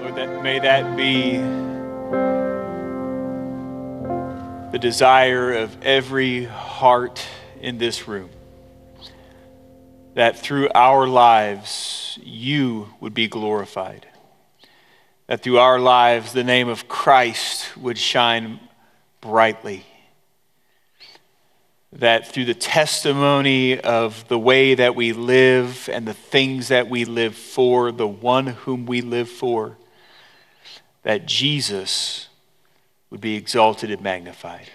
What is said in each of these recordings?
Lord, that may that be the desire of every heart in this room. That through our lives, you would be glorified. That through our lives, the name of Christ would shine brightly that through the testimony of the way that we live and the things that we live for, the one whom we live for, that Jesus would be exalted and magnified.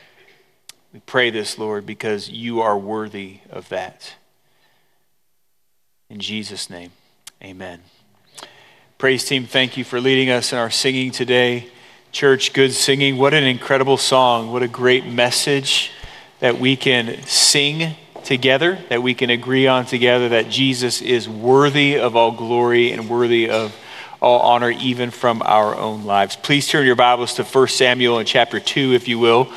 We pray this, Lord, because you are worthy of that. In Jesus' name, amen. Praise team, thank you for leading us in our singing today. Church, good singing. What an incredible song. What a great message that we can sing together, that we can agree on together that Jesus is worthy of all glory and worthy of all honor, even from our own lives. Please turn your Bibles to 1 Samuel in chapter 2, if you will.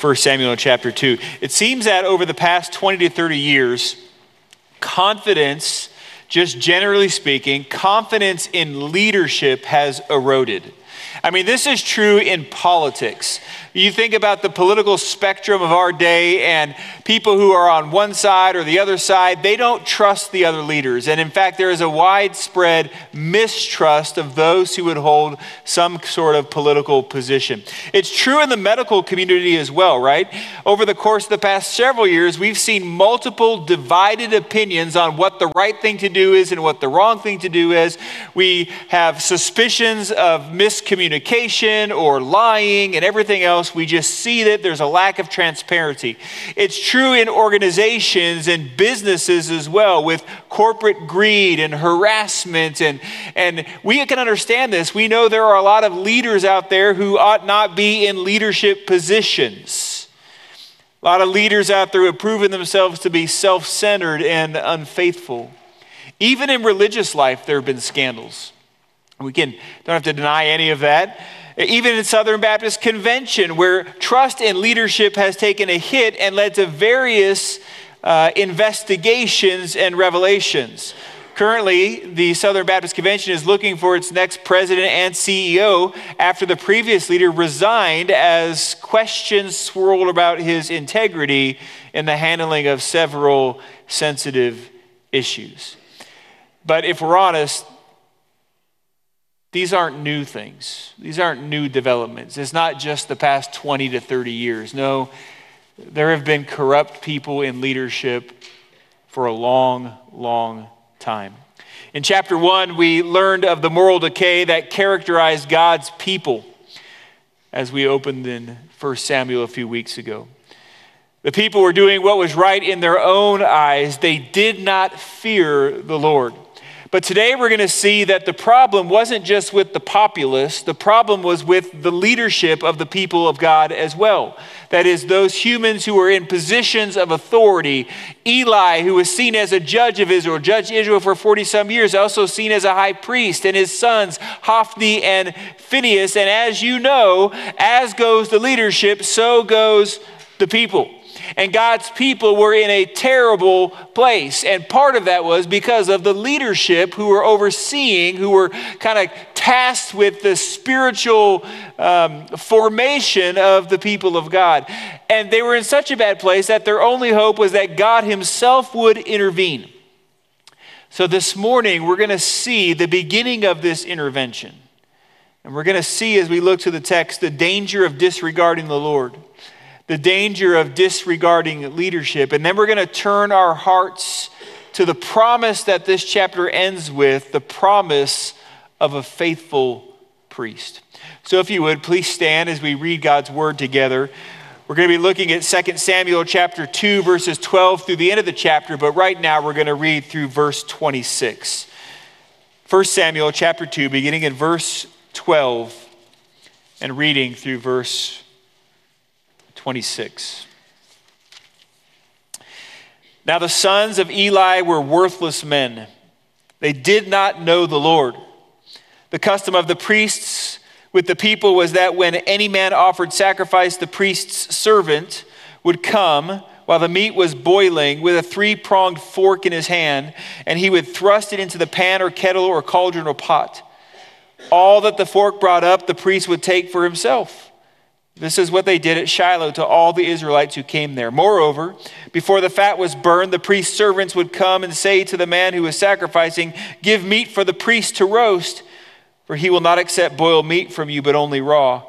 1 Samuel in chapter 2. It seems that over the past 20 to 30 years, confidence, just generally speaking, confidence in leadership has eroded. I mean, this is true in politics. You think about the political spectrum of our day and people who are on one side or the other side, they don't trust the other leaders. And in fact, there is a widespread mistrust of those who would hold some sort of political position. It's true in the medical community as well, right? Over the course of the past several years, we've seen multiple divided opinions on what the right thing to do is and what the wrong thing to do is. We have suspicions of miscommunication or lying and everything else else, we just see that there's a lack of transparency. It's true in organizations and businesses as well, with corporate greed and harassment. And, and we can understand this. We know there are a lot of leaders out there who ought not be in leadership positions. A lot of leaders out there who have proven themselves to be self centered and unfaithful. Even in religious life, there have been scandals. We can, don't have to deny any of that even in Southern Baptist Convention, where trust in leadership has taken a hit and led to various uh, investigations and revelations. Currently, the Southern Baptist Convention is looking for its next president and CEO after the previous leader resigned as questions swirled about his integrity in the handling of several sensitive issues. But if we're honest, these aren't new things. These aren't new developments. It's not just the past 20 to 30 years. No, there have been corrupt people in leadership for a long, long time. In chapter 1, we learned of the moral decay that characterized God's people as we opened in 1 Samuel a few weeks ago. The people were doing what was right in their own eyes, they did not fear the Lord. But today we're going to see that the problem wasn't just with the populace, the problem was with the leadership of the people of God as well. That is, those humans who were in positions of authority. Eli, who was seen as a judge of Israel, judged Israel for 40 some years, also seen as a high priest, and his sons, Hophni and Phinehas. And as you know, as goes the leadership, so goes the people. And God's people were in a terrible place. And part of that was because of the leadership who were overseeing, who were kind of tasked with the spiritual um, formation of the people of God. And they were in such a bad place that their only hope was that God Himself would intervene. So this morning, we're going to see the beginning of this intervention. And we're going to see as we look to the text the danger of disregarding the Lord the danger of disregarding leadership. And then we're going to turn our hearts to the promise that this chapter ends with the promise of a faithful priest. So, if you would, please stand as we read God's word together. We're going to be looking at 2 Samuel chapter 2, verses 12 through the end of the chapter, but right now we're going to read through verse 26. 1 Samuel chapter 2, beginning in verse 12 and reading through verse 26. Now the sons of Eli were worthless men. They did not know the Lord. The custom of the priests with the people was that when any man offered sacrifice, the priest's servant would come while the meat was boiling with a three pronged fork in his hand, and he would thrust it into the pan or kettle or cauldron or pot. all that the fork brought up, the priest would take for himself. This is what they did at Shiloh to all the Israelites who came there. Moreover, before the fat was burned, the priest's servants would come and say to the man who was sacrificing, Give meat for the priest to roast, for he will not accept boiled meat from you, but only raw.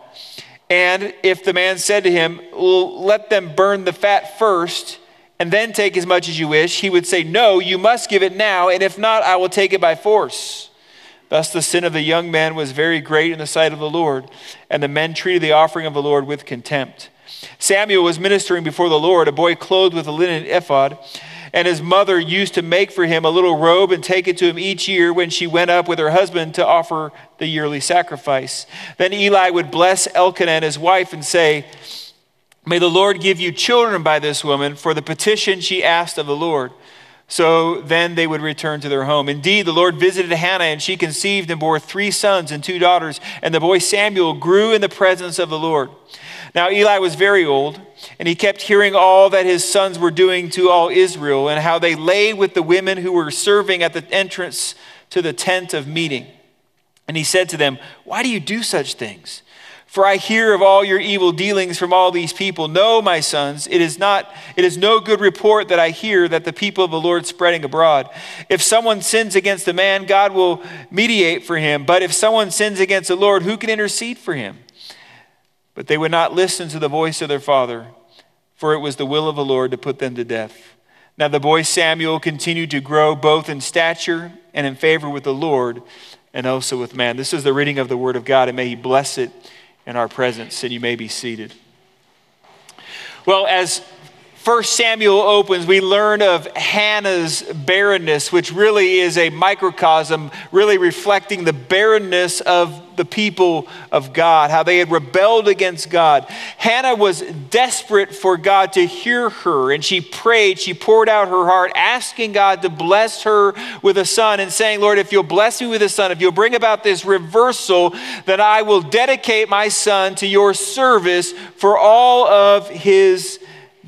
And if the man said to him, well, Let them burn the fat first, and then take as much as you wish, he would say, No, you must give it now, and if not, I will take it by force. Thus, the sin of the young man was very great in the sight of the Lord, and the men treated the offering of the Lord with contempt. Samuel was ministering before the Lord, a boy clothed with a linen ephod, and his mother used to make for him a little robe and take it to him each year when she went up with her husband to offer the yearly sacrifice. Then Eli would bless Elkanah and his wife and say, May the Lord give you children by this woman for the petition she asked of the Lord. So then they would return to their home. Indeed, the Lord visited Hannah, and she conceived and bore three sons and two daughters. And the boy Samuel grew in the presence of the Lord. Now Eli was very old, and he kept hearing all that his sons were doing to all Israel, and how they lay with the women who were serving at the entrance to the tent of meeting. And he said to them, Why do you do such things? For I hear of all your evil dealings from all these people. No, my sons, it is not it is no good report that I hear that the people of the Lord spreading abroad. If someone sins against a man, God will mediate for him. But if someone sins against the Lord, who can intercede for him? But they would not listen to the voice of their father, for it was the will of the Lord to put them to death. Now the boy Samuel continued to grow both in stature and in favor with the Lord and also with man. This is the reading of the word of God, and may he bless it in our presence, and you may be seated. Well, as First Samuel opens, we learn of Hannah's barrenness, which really is a microcosm, really reflecting the barrenness of the people of God, how they had rebelled against God. Hannah was desperate for God to hear her, and she prayed, she poured out her heart, asking God to bless her with a son, and saying, Lord, if you'll bless me with a son, if you'll bring about this reversal, then I will dedicate my son to your service for all of his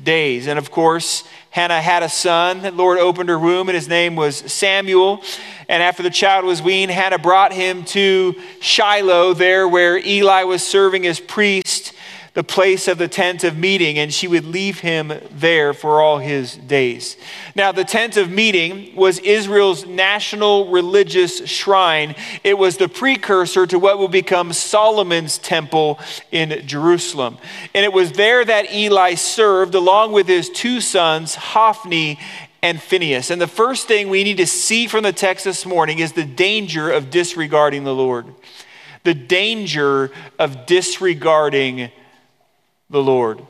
days. And of course, Hannah had a son. The Lord opened her womb, and his name was Samuel. And after the child was weaned, Hannah brought him to Shiloh, there where Eli was serving as priest the place of the tent of meeting, and she would leave him there for all his days. Now, the tent of meeting was Israel's national religious shrine. It was the precursor to what would become Solomon's temple in Jerusalem. And it was there that Eli served along with his two sons, Hophni and Phinehas. And the first thing we need to see from the text this morning is the danger of disregarding the Lord. The danger of disregarding the Lord.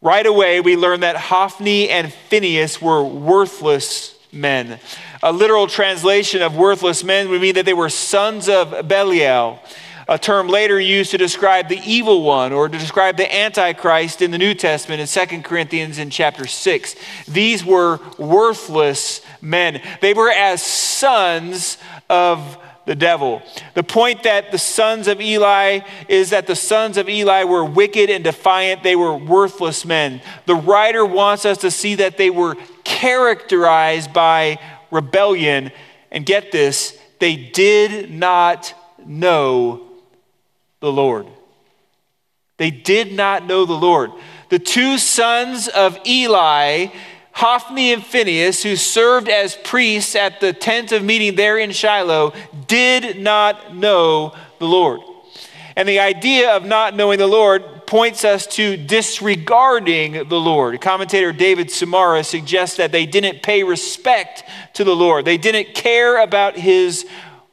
Right away, we learn that Hophni and Phinehas were worthless men. A literal translation of worthless men would mean that they were sons of Belial, a term later used to describe the evil one or to describe the Antichrist in the New Testament in 2 Corinthians in chapter 6. These were worthless men. They were as sons of the devil. The point that the sons of Eli is that the sons of Eli were wicked and defiant, they were worthless men. The writer wants us to see that they were characterized by rebellion. And get this, they did not know the Lord. They did not know the Lord. The two sons of Eli Hophni and Phinehas, who served as priests at the tent of meeting there in Shiloh, did not know the Lord. And the idea of not knowing the Lord points us to disregarding the Lord. Commentator David Tsumura suggests that they didn't pay respect to the Lord, they didn't care about his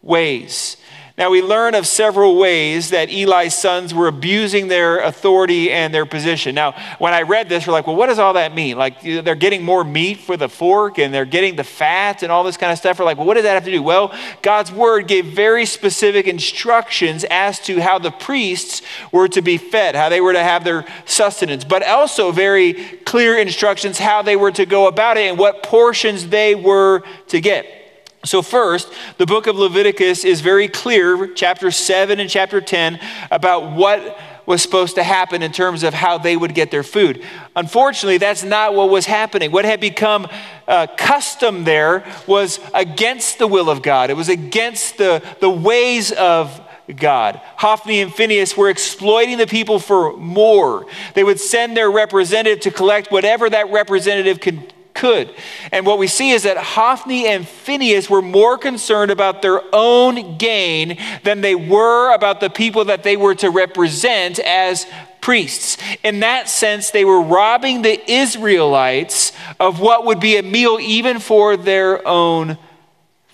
ways. Now, we learn of several ways that Eli's sons were abusing their authority and their position. Now, when I read this, we're like, well, what does all that mean? Like, they're getting more meat for the fork and they're getting the fat and all this kind of stuff. We're like, well, what does that have to do? Well, God's word gave very specific instructions as to how the priests were to be fed, how they were to have their sustenance, but also very clear instructions how they were to go about it and what portions they were to get. So, first, the book of Leviticus is very clear, chapter 7 and chapter 10, about what was supposed to happen in terms of how they would get their food. Unfortunately, that's not what was happening. What had become uh, custom there was against the will of God, it was against the, the ways of God. Hophni and Phinehas were exploiting the people for more. They would send their representative to collect whatever that representative could. Could. And what we see is that Hophni and Phinehas were more concerned about their own gain than they were about the people that they were to represent as priests. In that sense, they were robbing the Israelites of what would be a meal even for their own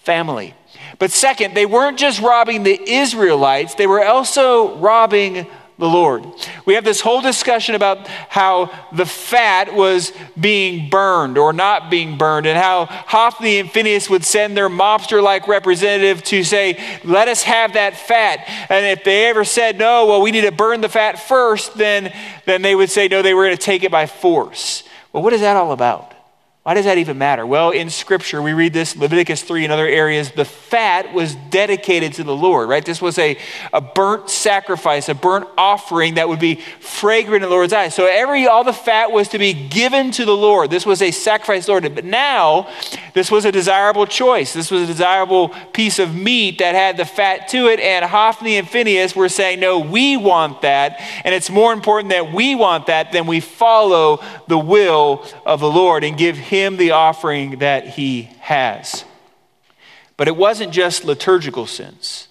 family. But second, they weren't just robbing the Israelites, they were also robbing the Lord. We have this whole discussion about how the fat was being burned or not being burned, and how Hophni and Phinehas would send their mobster like representative to say, Let us have that fat. And if they ever said, No, well, we need to burn the fat first, then, then they would say, No, they were going to take it by force. Well, what is that all about? Why does that even matter? Well, in Scripture, we read this, Leviticus 3 and other areas, the fat was dedicated to the Lord, right? This was a, a burnt sacrifice, a burnt offering that would be fragrant in the Lord's eyes. So every, all the fat was to be given to the Lord. This was a sacrifice, Lord. But now, this was a desirable choice. This was a desirable piece of meat that had the fat to it. And Hophni and Phinehas were saying, no, we want that. And it's more important that we want that than we follow the will of the Lord and give him him the offering that he has. But it wasn't just liturgical sins.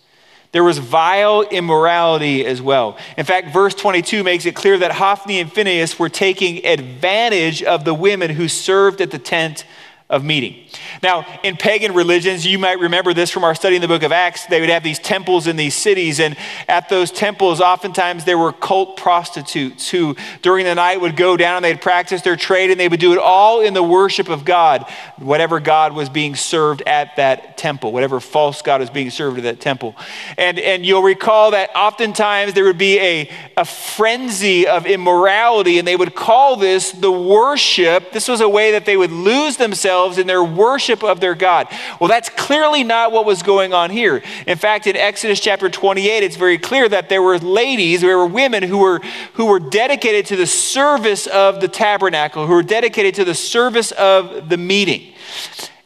There was vile immorality as well. In fact, verse 22 makes it clear that Hophni and Phinehas were taking advantage of the women who served at the tent of meeting. Now, in pagan religions, you might remember this from our study in the book of Acts, they would have these temples in these cities, and at those temples, oftentimes there were cult prostitutes who, during the night, would go down and they'd practice their trade, and they would do it all in the worship of God, whatever God was being served at that temple, whatever false God was being served at that temple. And, and you'll recall that oftentimes there would be a, a frenzy of immorality, and they would call this the worship. This was a way that they would lose themselves themselves in their worship of their God. Well, that's clearly not what was going on here. In fact, in Exodus chapter 28, it's very clear that there were ladies, there were women who were, who were dedicated to the service of the tabernacle, who were dedicated to the service of the meeting.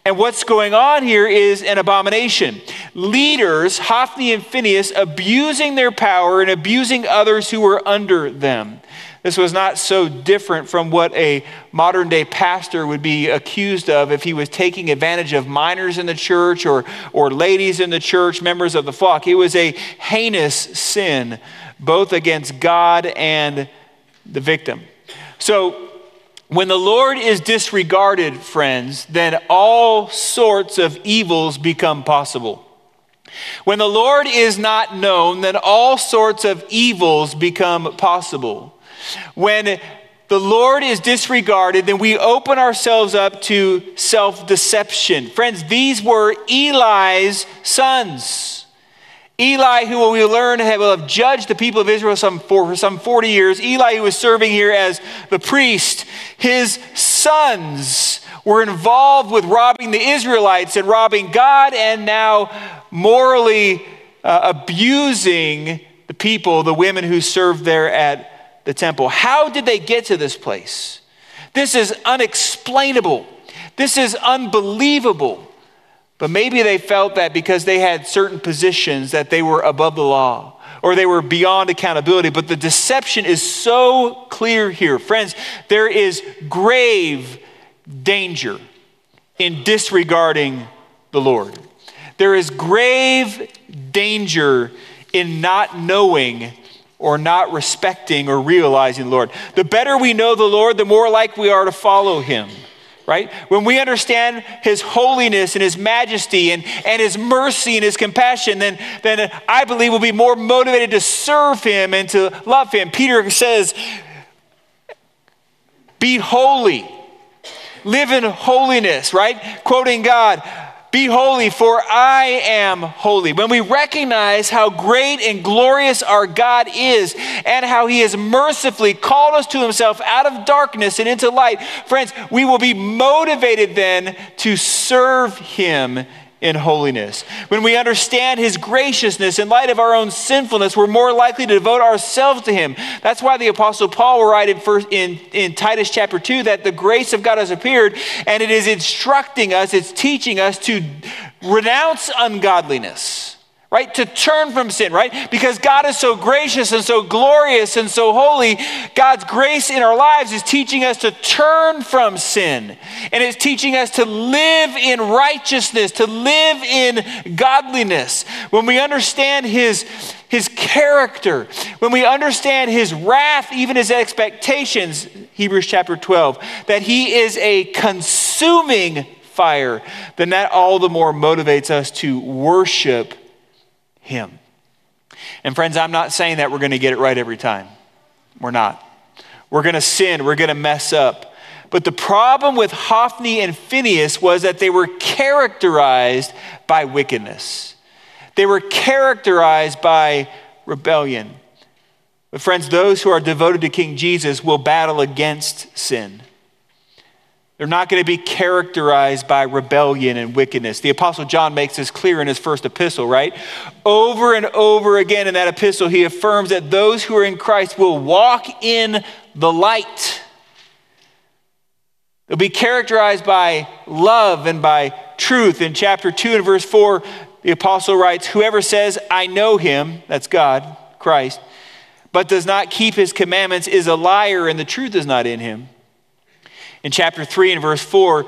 And what's going on here is an abomination. Leaders, Hophni and Phinehas, abusing their power and abusing others who were under them. This was not so different from what a modern day pastor would be accused of if he was taking advantage of minors in the church or, or ladies in the church, members of the flock. It was a heinous sin, both against God and the victim. So, when the Lord is disregarded, friends, then all sorts of evils become possible. When the Lord is not known, then all sorts of evils become possible. When the Lord is disregarded, then we open ourselves up to self deception. Friends, these were Eli's sons. Eli, who we learn will have judged the people of Israel some for some 40 years, Eli, who was serving here as the priest, his sons were involved with robbing the Israelites and robbing God and now morally uh, abusing the people, the women who served there at the temple. How did they get to this place? This is unexplainable. This is unbelievable. But maybe they felt that because they had certain positions that they were above the law or they were beyond accountability. But the deception is so clear here. Friends, there is grave danger in disregarding the Lord. There is grave danger in not knowing or not respecting or realizing the Lord. The better we know the Lord, the more like we are to follow him. Right? When we understand his holiness and his majesty and, and his mercy and his compassion, then, then I believe we'll be more motivated to serve him and to love him. Peter says, Be holy, live in holiness, right? Quoting God. Be holy, for I am holy. When we recognize how great and glorious our God is and how he has mercifully called us to himself out of darkness and into light, friends, we will be motivated then to serve him in holiness. When we understand his graciousness in light of our own sinfulness, we're more likely to devote ourselves to him. That's why the apostle Paul will write in, first, in, in Titus chapter 2 that the grace of God has appeared and it is instructing us, it's teaching us to renounce ungodliness right? To turn from sin, right? Because God is so gracious and so glorious and so holy, God's grace in our lives is teaching us to turn from sin. And it's teaching us to live in righteousness, to live in godliness. When we understand His, His character, when we understand His wrath, even His expectations, Hebrews chapter 12, that He is a consuming fire, then that all the more motivates us to worship him. And friends, I'm not saying that we're going to get it right every time. We're not. We're going to sin, we're going to mess up. But the problem with Hophni and Phinehas was that they were characterized by wickedness. They were characterized by rebellion. But, friends, those who are devoted to King Jesus will battle against sin. They're not going to be characterized by rebellion and wickedness. The Apostle John makes this clear in his first epistle, right? Over and over again in that epistle, he affirms that those who are in Christ will walk in the light. They'll be characterized by love and by truth. In chapter 2 and verse 4, the apostle writes, Whoever says, I know him, that's God, Christ, but does not keep his commandments is a liar, and the truth is not in him. In chapter 3 and verse 4,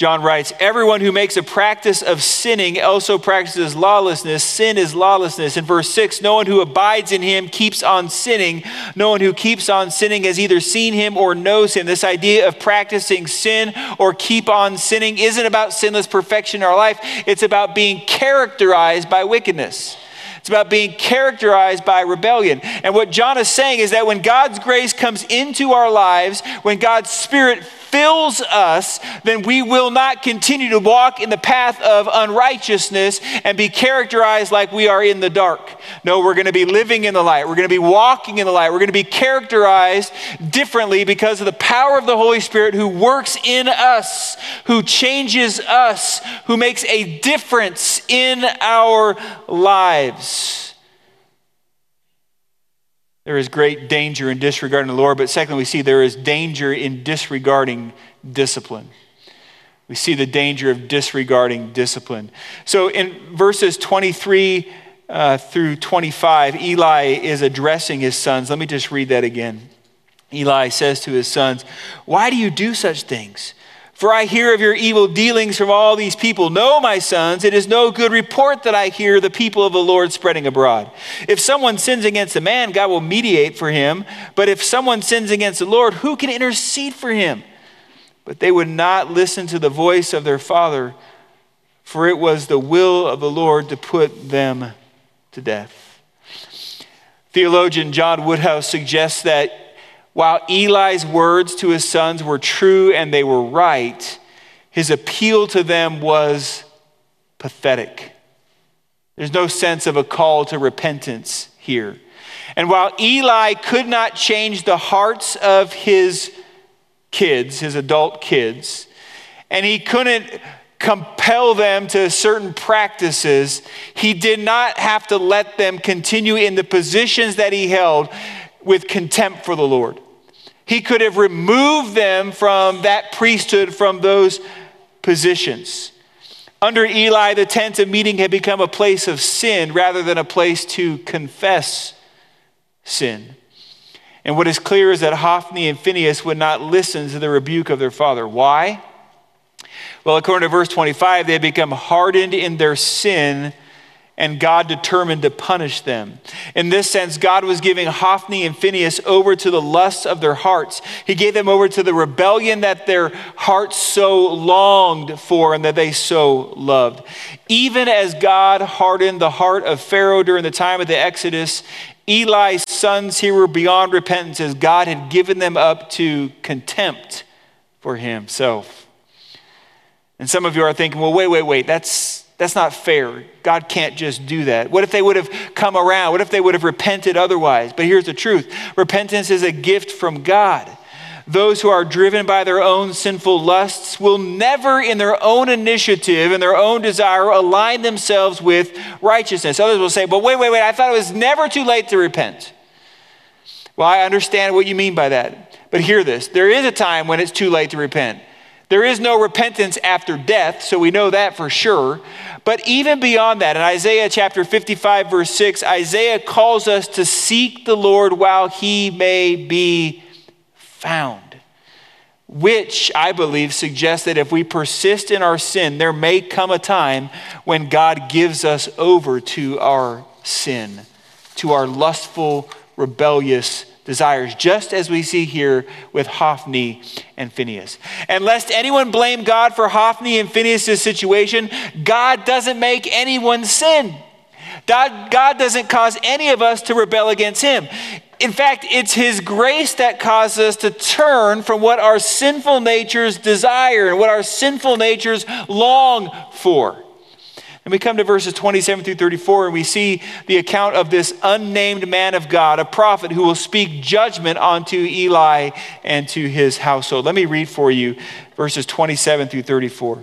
John writes, Everyone who makes a practice of sinning also practices lawlessness. Sin is lawlessness. In verse 6, no one who abides in him keeps on sinning. No one who keeps on sinning has either seen him or knows him. This idea of practicing sin or keep on sinning isn't about sinless perfection in our life, it's about being characterized by wickedness. It's about being characterized by rebellion. And what John is saying is that when God's grace comes into our lives, when God's Spirit fills us, then we will not continue to walk in the path of unrighteousness and be characterized like we are in the dark. No, we're going to be living in the light. We're going to be walking in the light. We're going to be characterized differently because of the power of the Holy Spirit who works in us, who changes us, who makes a difference in our lives. There is great danger in disregarding the Lord, but secondly, we see there is danger in disregarding discipline. We see the danger of disregarding discipline. So in verses 23 uh, through 25, Eli is addressing his sons. Let me just read that again. Eli says to his sons, Why do you do such things? For I hear of your evil dealings from all these people. No, my sons, it is no good report that I hear the people of the Lord spreading abroad. If someone sins against a man, God will mediate for him. But if someone sins against the Lord, who can intercede for him? But they would not listen to the voice of their father, for it was the will of the Lord to put them to death. Theologian John Woodhouse suggests that while Eli's words to his sons were true and they were right, his appeal to them was pathetic. There's no sense of a call to repentance here. And while Eli could not change the hearts of his kids, his adult kids, and he couldn't compel them to certain practices, he did not have to let them continue in the positions that he held with contempt for the Lord. He could have removed them from that priesthood, from those positions. Under Eli, the tent of meeting had become a place of sin rather than a place to confess sin. And what is clear is that Hophni and Phinehas would not listen to the rebuke of their father. Why? Well, according to verse 25, they had become hardened in their sin and God determined to punish them. In this sense, God was giving Hophni and Phinehas over to the lusts of their hearts. He gave them over to the rebellion that their hearts so longed for and that they so loved. Even as God hardened the heart of Pharaoh during the time of the Exodus, Eli's sons here were beyond repentance as God had given them up to contempt for himself. And some of you are thinking, well, wait, wait, wait, that's that's not fair. God can't just do that. What if they would have come around? What if they would have repented otherwise? But here's the truth repentance is a gift from God. Those who are driven by their own sinful lusts will never, in their own initiative and their own desire, align themselves with righteousness. Others will say, but wait, wait, wait, I thought it was never too late to repent. Well, I understand what you mean by that. But hear this there is a time when it's too late to repent. There is no repentance after death, so we know that for sure. But even beyond that, in Isaiah chapter 55, verse 6, Isaiah calls us to seek the Lord while he may be found, which I believe suggests that if we persist in our sin, there may come a time when God gives us over to our sin, to our lustful, rebellious desires, just as we see here with Hophni and Phinehas. And lest anyone blame God for Hophni and Phinehas' situation, God doesn't make anyone sin. God, God doesn't cause any of us to rebel against Him. In fact, it's His grace that causes us to turn from what our sinful natures desire and what our sinful natures long for. And we come to verses 27 through 34, and we see the account of this unnamed man of God, a prophet who will speak judgment onto Eli and to his household. Let me read for you verses 27 through 34.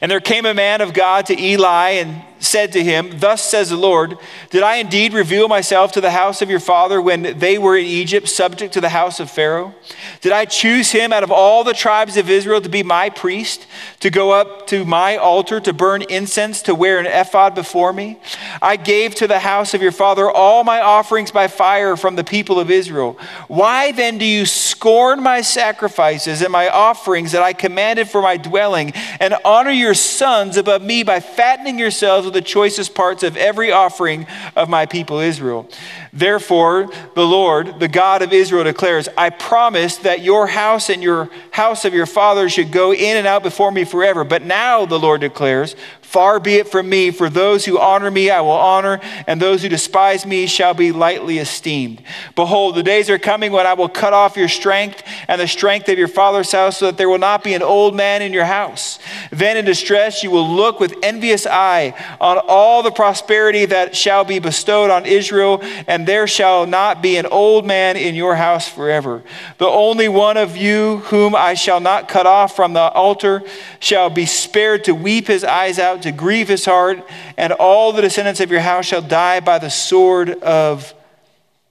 And there came a man of God to Eli and said to him, Thus says the Lord, Did I indeed reveal myself to the house of your father when they were in Egypt, subject to the house of Pharaoh? Did I choose him out of all the tribes of Israel to be my priest, to go up to my altar, to burn incense, to wear an ephod before me? I gave to the house of your father all my offerings by fire from the people of Israel. Why then do you scorn my sacrifices and my offerings that I commanded for my dwelling, and honor your sons above me by fattening yourselves? Of the choicest parts of every offering of my people Israel. Therefore, the Lord, the God of Israel, declares, I promised that your house and your house of your father should go in and out before me forever. But now, the Lord declares, Far be it from me, for those who honor me I will honor, and those who despise me shall be lightly esteemed. Behold, the days are coming when I will cut off your strength and the strength of your father's house, so that there will not be an old man in your house. Then in distress you will look with envious eye on all the prosperity that shall be bestowed on Israel, and there shall not be an old man in your house forever. The only one of you whom I shall not cut off from the altar shall be spared to weep his eyes out to grieve his heart, and all the descendants of your house shall die by the sword of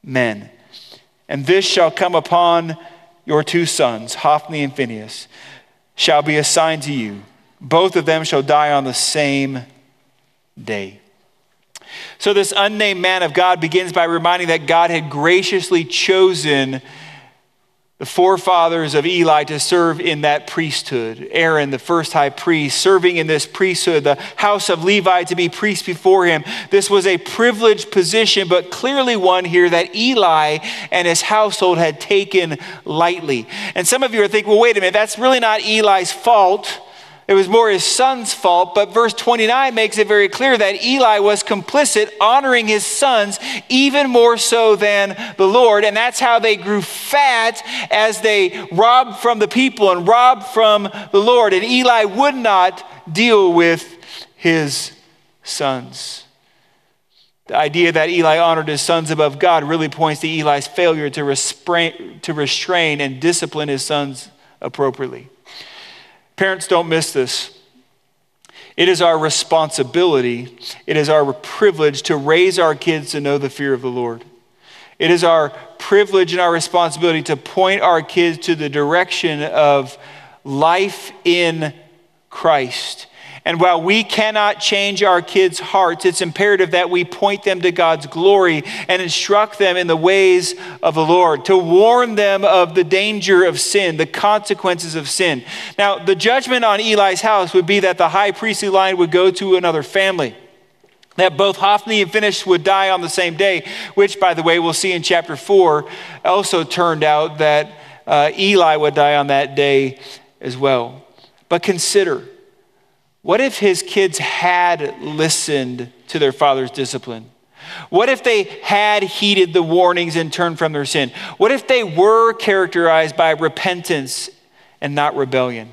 men. And this shall come upon your two sons, Hophni and Phinehas, shall be assigned to you. Both of them shall die on the same day. So, this unnamed man of God begins by reminding that God had graciously chosen the forefathers of Eli to serve in that priesthood. Aaron, the first high priest, serving in this priesthood, the house of Levi to be priest before him. This was a privileged position, but clearly one here that Eli and his household had taken lightly. And some of you are thinking, well, wait a minute, that's really not Eli's fault. It was more his son's fault, but verse 29 makes it very clear that Eli was complicit, honoring his sons even more so than the Lord. And that's how they grew fat as they robbed from the people and robbed from the Lord. And Eli would not deal with his sons. The idea that Eli honored his sons above God really points to Eli's failure to restrain, to restrain and discipline his sons appropriately. Parents, don't miss this. It is our responsibility, it is our privilege to raise our kids to know the fear of the Lord. It is our privilege and our responsibility to point our kids to the direction of life in Christ. And while we cannot change our kids' hearts, it's imperative that we point them to God's glory and instruct them in the ways of the Lord, to warn them of the danger of sin, the consequences of sin. Now, the judgment on Eli's house would be that the high priestly line would go to another family that both Hophni and Phinehas would die on the same day, which, by the way, we'll see in chapter 4, also turned out that uh, Eli would die on that day as well. But consider what if his kids had listened to their father's discipline? What if they had heeded the warnings and turned from their sin? What if they were characterized by repentance and not rebellion?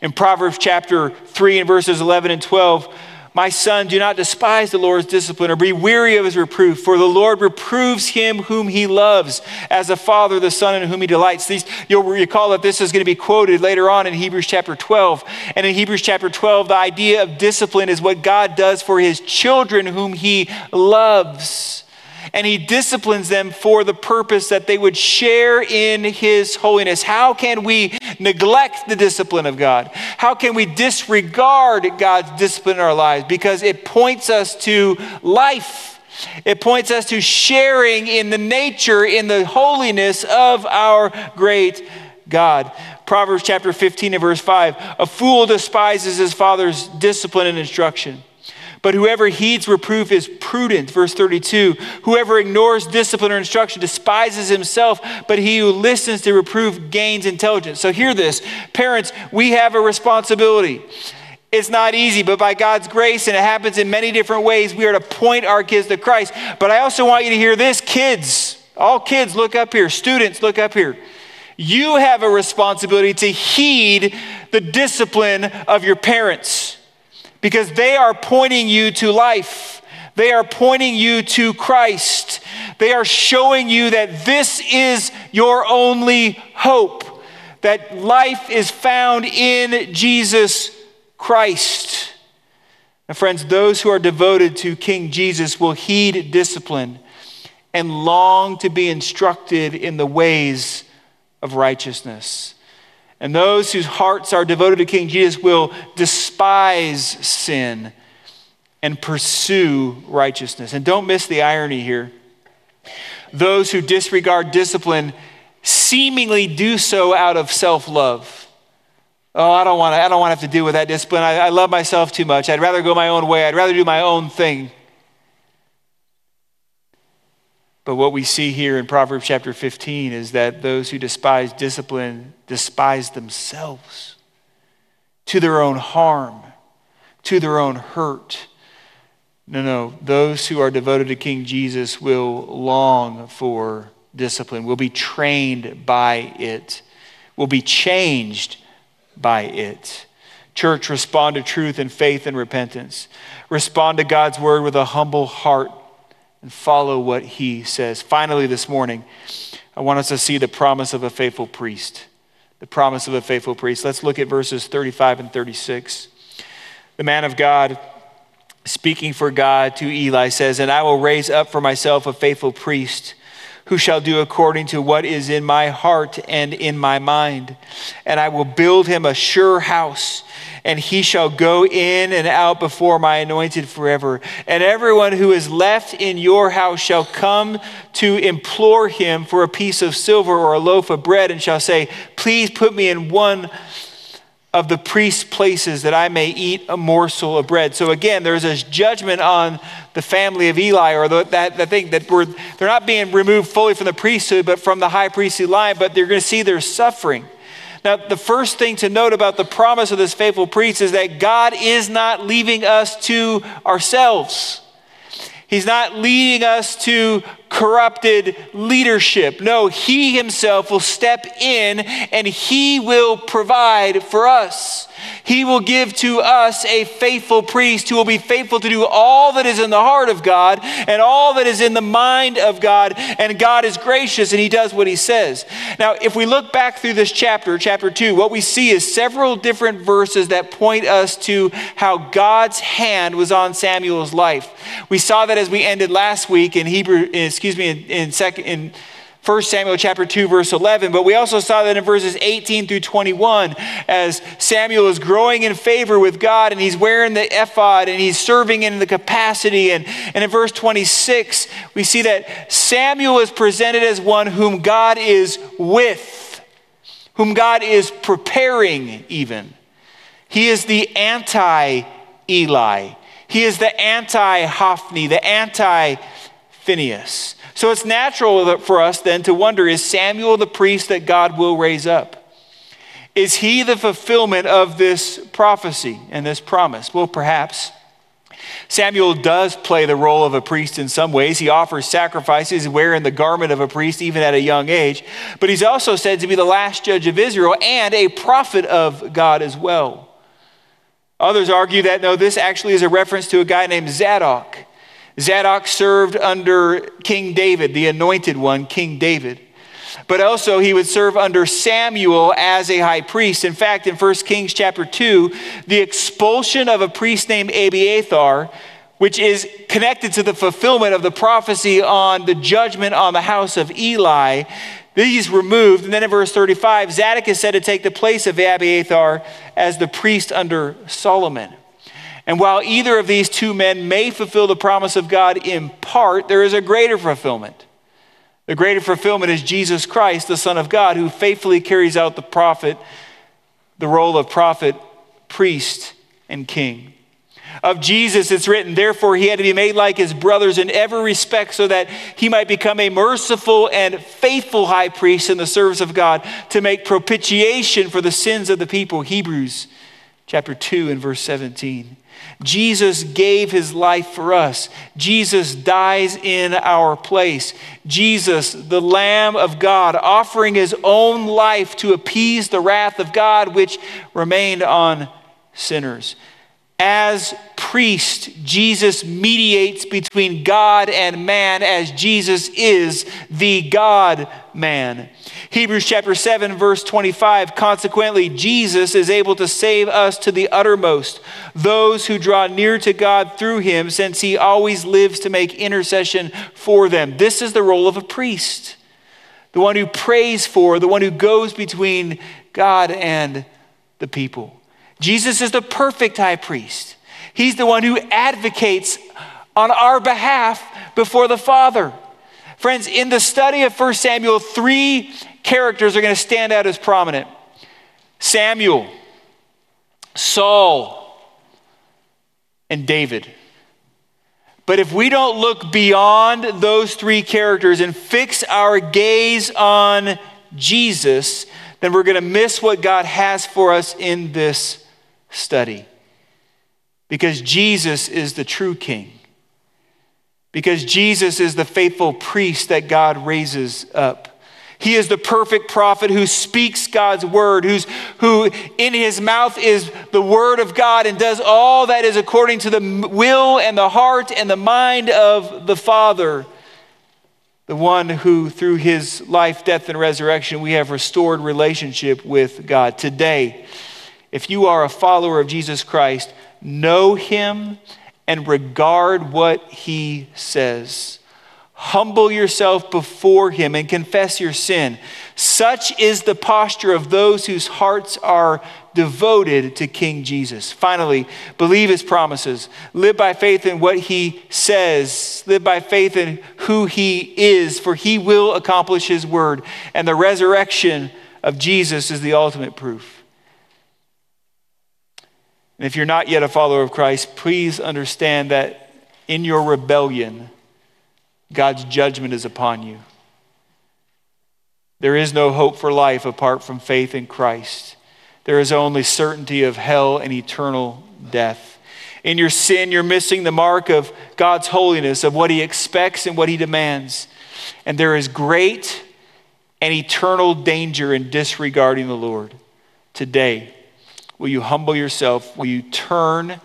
In Proverbs chapter 3 and verses 11 and 12, my son, do not despise the Lord's discipline or be weary of his reproof, for the Lord reproves him whom he loves, as a father the son in whom he delights. These, you'll recall that this is going to be quoted later on in Hebrews chapter 12. And in Hebrews chapter 12, the idea of discipline is what God does for his children whom he loves. And he disciplines them for the purpose that they would share in his holiness. How can we neglect the discipline of God? How can we disregard God's discipline in our lives? Because it points us to life. It points us to sharing in the nature, in the holiness of our great God. Proverbs chapter 15 and verse 5 A fool despises his father's discipline and instruction but whoever heeds reproof is prudent. Verse 32 Whoever ignores discipline or instruction despises himself, but he who listens to reproof gains intelligence. So, hear this. Parents, we have a responsibility. It's not easy, but by God's grace, and it happens in many different ways, we are to point our kids to Christ. But I also want you to hear this kids, all kids, look up here. Students, look up here. You have a responsibility to heed the discipline of your parents because they are pointing you to life. They are pointing you to Christ. They are showing you that this is your only hope, that life is found in Jesus Christ. And friends, those who are devoted to King Jesus will heed discipline and long to be instructed in the ways of righteousness. And those whose hearts are devoted to King Jesus will despise sin and pursue righteousness. And don't miss the irony here. Those who disregard discipline seemingly do so out of self love. Oh, I don't want to, I don't want to have to deal with that discipline. I, I love myself too much. I'd rather go my own way. I'd rather do my own thing. But what we see here in Proverbs chapter 15 is that those who despise discipline despise themselves to their own harm, to their own hurt. No, no. Those who are devoted to King Jesus will long for discipline, will be trained by it, will be changed by it. Church, respond to truth and faith and repentance. Respond to God's word with a humble heart and follow what he says. Finally, this morning, I want us to see the promise of a faithful priest. The promise of a faithful priest. Let's look at verses 35 and 36. The man of God, speaking for God to Eli, says, And I will raise up for myself a faithful priest who shall do according to what is in my heart and in my mind. And I will build him a sure house and he shall go in and out before my anointed forever. And everyone who is left in your house shall come to implore him for a piece of silver or a loaf of bread, and shall say, Please put me in one of the priest's places that I may eat a morsel of bread. So again, there's a judgment on the family of Eli, or the, that, that thing that we're, they're not being removed fully from the priesthood, but from the high priestly line, but they're going to see their suffering. Now, the first thing to note about the promise of this faithful priest is that God is not leaving us to ourselves. He's not leading us to corrupted leadership. No, He Himself will step in and He will provide for us. He will give to us a faithful priest who will be faithful to do all that is in the heart of God and all that is in the mind of God. And God is gracious and He does what He says. Now, if we look back through this chapter, chapter 2, what we see is several different verses that point us to how God's hand was on Samuel's life. We saw that as we ended last week in Hebrew, excuse me, in, in second in 1 Samuel chapter 2 verse 11, but we also saw that in verses 18 through 21 as Samuel is growing in favor with God and he's wearing the ephod and he's serving in the capacity and, and in verse 26 we see that Samuel is presented as one whom God is with, whom God is preparing even. He is the anti-Eli. He is the anti-Hophni, the anti-Phinehas. So it's natural for us then to wonder is Samuel the priest that God will raise up? Is he the fulfillment of this prophecy and this promise? Well, perhaps. Samuel does play the role of a priest in some ways. He offers sacrifices, wearing the garment of a priest even at a young age. But he's also said to be the last judge of Israel and a prophet of God as well. Others argue that no, this actually is a reference to a guy named Zadok. Zadok served under King David, the anointed one, King David. But also he would serve under Samuel as a high priest. In fact, in 1 Kings chapter 2, the expulsion of a priest named Abiathar which is connected to the fulfillment of the prophecy on the judgment on the house of Eli. These removed. And then in verse 35, Zadok is said to take the place of Abiathar as the priest under Solomon. And while either of these two men may fulfill the promise of God in part, there is a greater fulfillment. The greater fulfillment is Jesus Christ, the Son of God, who faithfully carries out the prophet, the role of prophet, priest, and king. Of Jesus, it's written, therefore, he had to be made like his brothers in every respect so that he might become a merciful and faithful high priest in the service of God to make propitiation for the sins of the people. Hebrews chapter 2 and verse 17. Jesus gave his life for us. Jesus dies in our place. Jesus, the Lamb of God, offering his own life to appease the wrath of God which remained on sinners. As priest, Jesus mediates between God and man as Jesus is the God man. Hebrews chapter 7, verse 25. Consequently, Jesus is able to save us to the uttermost, those who draw near to God through him, since he always lives to make intercession for them. This is the role of a priest, the one who prays for, the one who goes between God and the people. Jesus is the perfect high priest. He's the one who advocates on our behalf before the Father. Friends, in the study of 1 Samuel, three characters are going to stand out as prominent Samuel, Saul, and David. But if we don't look beyond those three characters and fix our gaze on Jesus, then we're going to miss what God has for us in this study. Because Jesus is the true king. Because Jesus is the faithful priest that God raises up. He is the perfect prophet who speaks God's word, who's, who in his mouth is the word of God and does all that is according to the will and the heart and the mind of the Father. The one who, through his life, death, and resurrection, we have restored relationship with God. Today, if you are a follower of Jesus Christ, know him and regard what he says. Humble yourself before him and confess your sin. Such is the posture of those whose hearts are devoted to King Jesus. Finally, believe his promises. Live by faith in what he says. Live by faith in who he is, for he will accomplish his word. And the resurrection of Jesus is the ultimate proof. And if you're not yet a follower of Christ, please understand that in your rebellion, God's judgment is upon you. There is no hope for life apart from faith in Christ. There is only certainty of hell and eternal death. In your sin, you're missing the mark of God's holiness, of what He expects and what He demands. And there is great and eternal danger in disregarding the Lord. Today, Will you humble yourself? Will you turn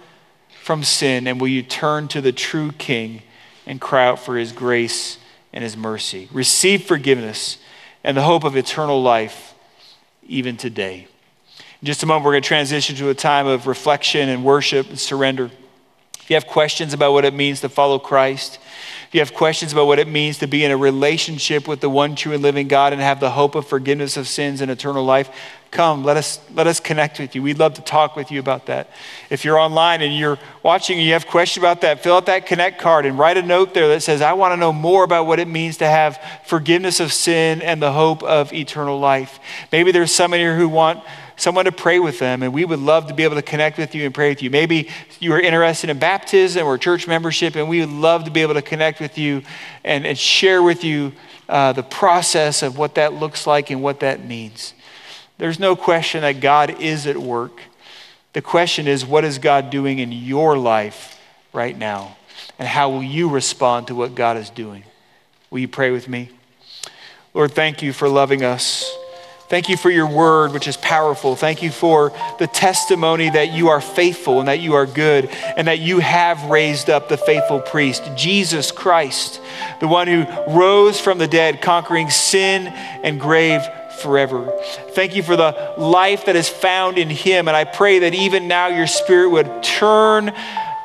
from sin? And will you turn to the true King and cry out for his grace and his mercy? Receive forgiveness and the hope of eternal life even today. In just a moment, we're going to transition to a time of reflection and worship and surrender. If you have questions about what it means to follow Christ, if you have questions about what it means to be in a relationship with the one true and living God and have the hope of forgiveness of sins and eternal life, come, let us, let us connect with you. We'd love to talk with you about that. If you're online and you're watching and you have questions about that, fill out that connect card and write a note there that says, I want to know more about what it means to have forgiveness of sin and the hope of eternal life. Maybe there's someone here who want someone to pray with them, and we would love to be able to connect with you and pray with you. Maybe you are interested in baptism or church membership, and we would love to be able to connect with you and, and share with you uh, the process of what that looks like and what that means. There's no question that God is at work. The question is, what is God doing in your life right now? And how will you respond to what God is doing? Will you pray with me? Lord, thank you for loving us. Thank you for your word, which is powerful. Thank you for the testimony that you are faithful and that you are good and that you have raised up the faithful priest, Jesus Christ, the one who rose from the dead, conquering sin and grave forever. Thank you for the life that is found in him. And I pray that even now your spirit would turn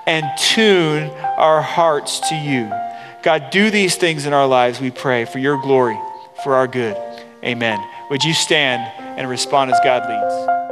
and tune our hearts to you. God, do these things in our lives, we pray, for your glory, for our good. Amen. Would you stand and respond as God leads?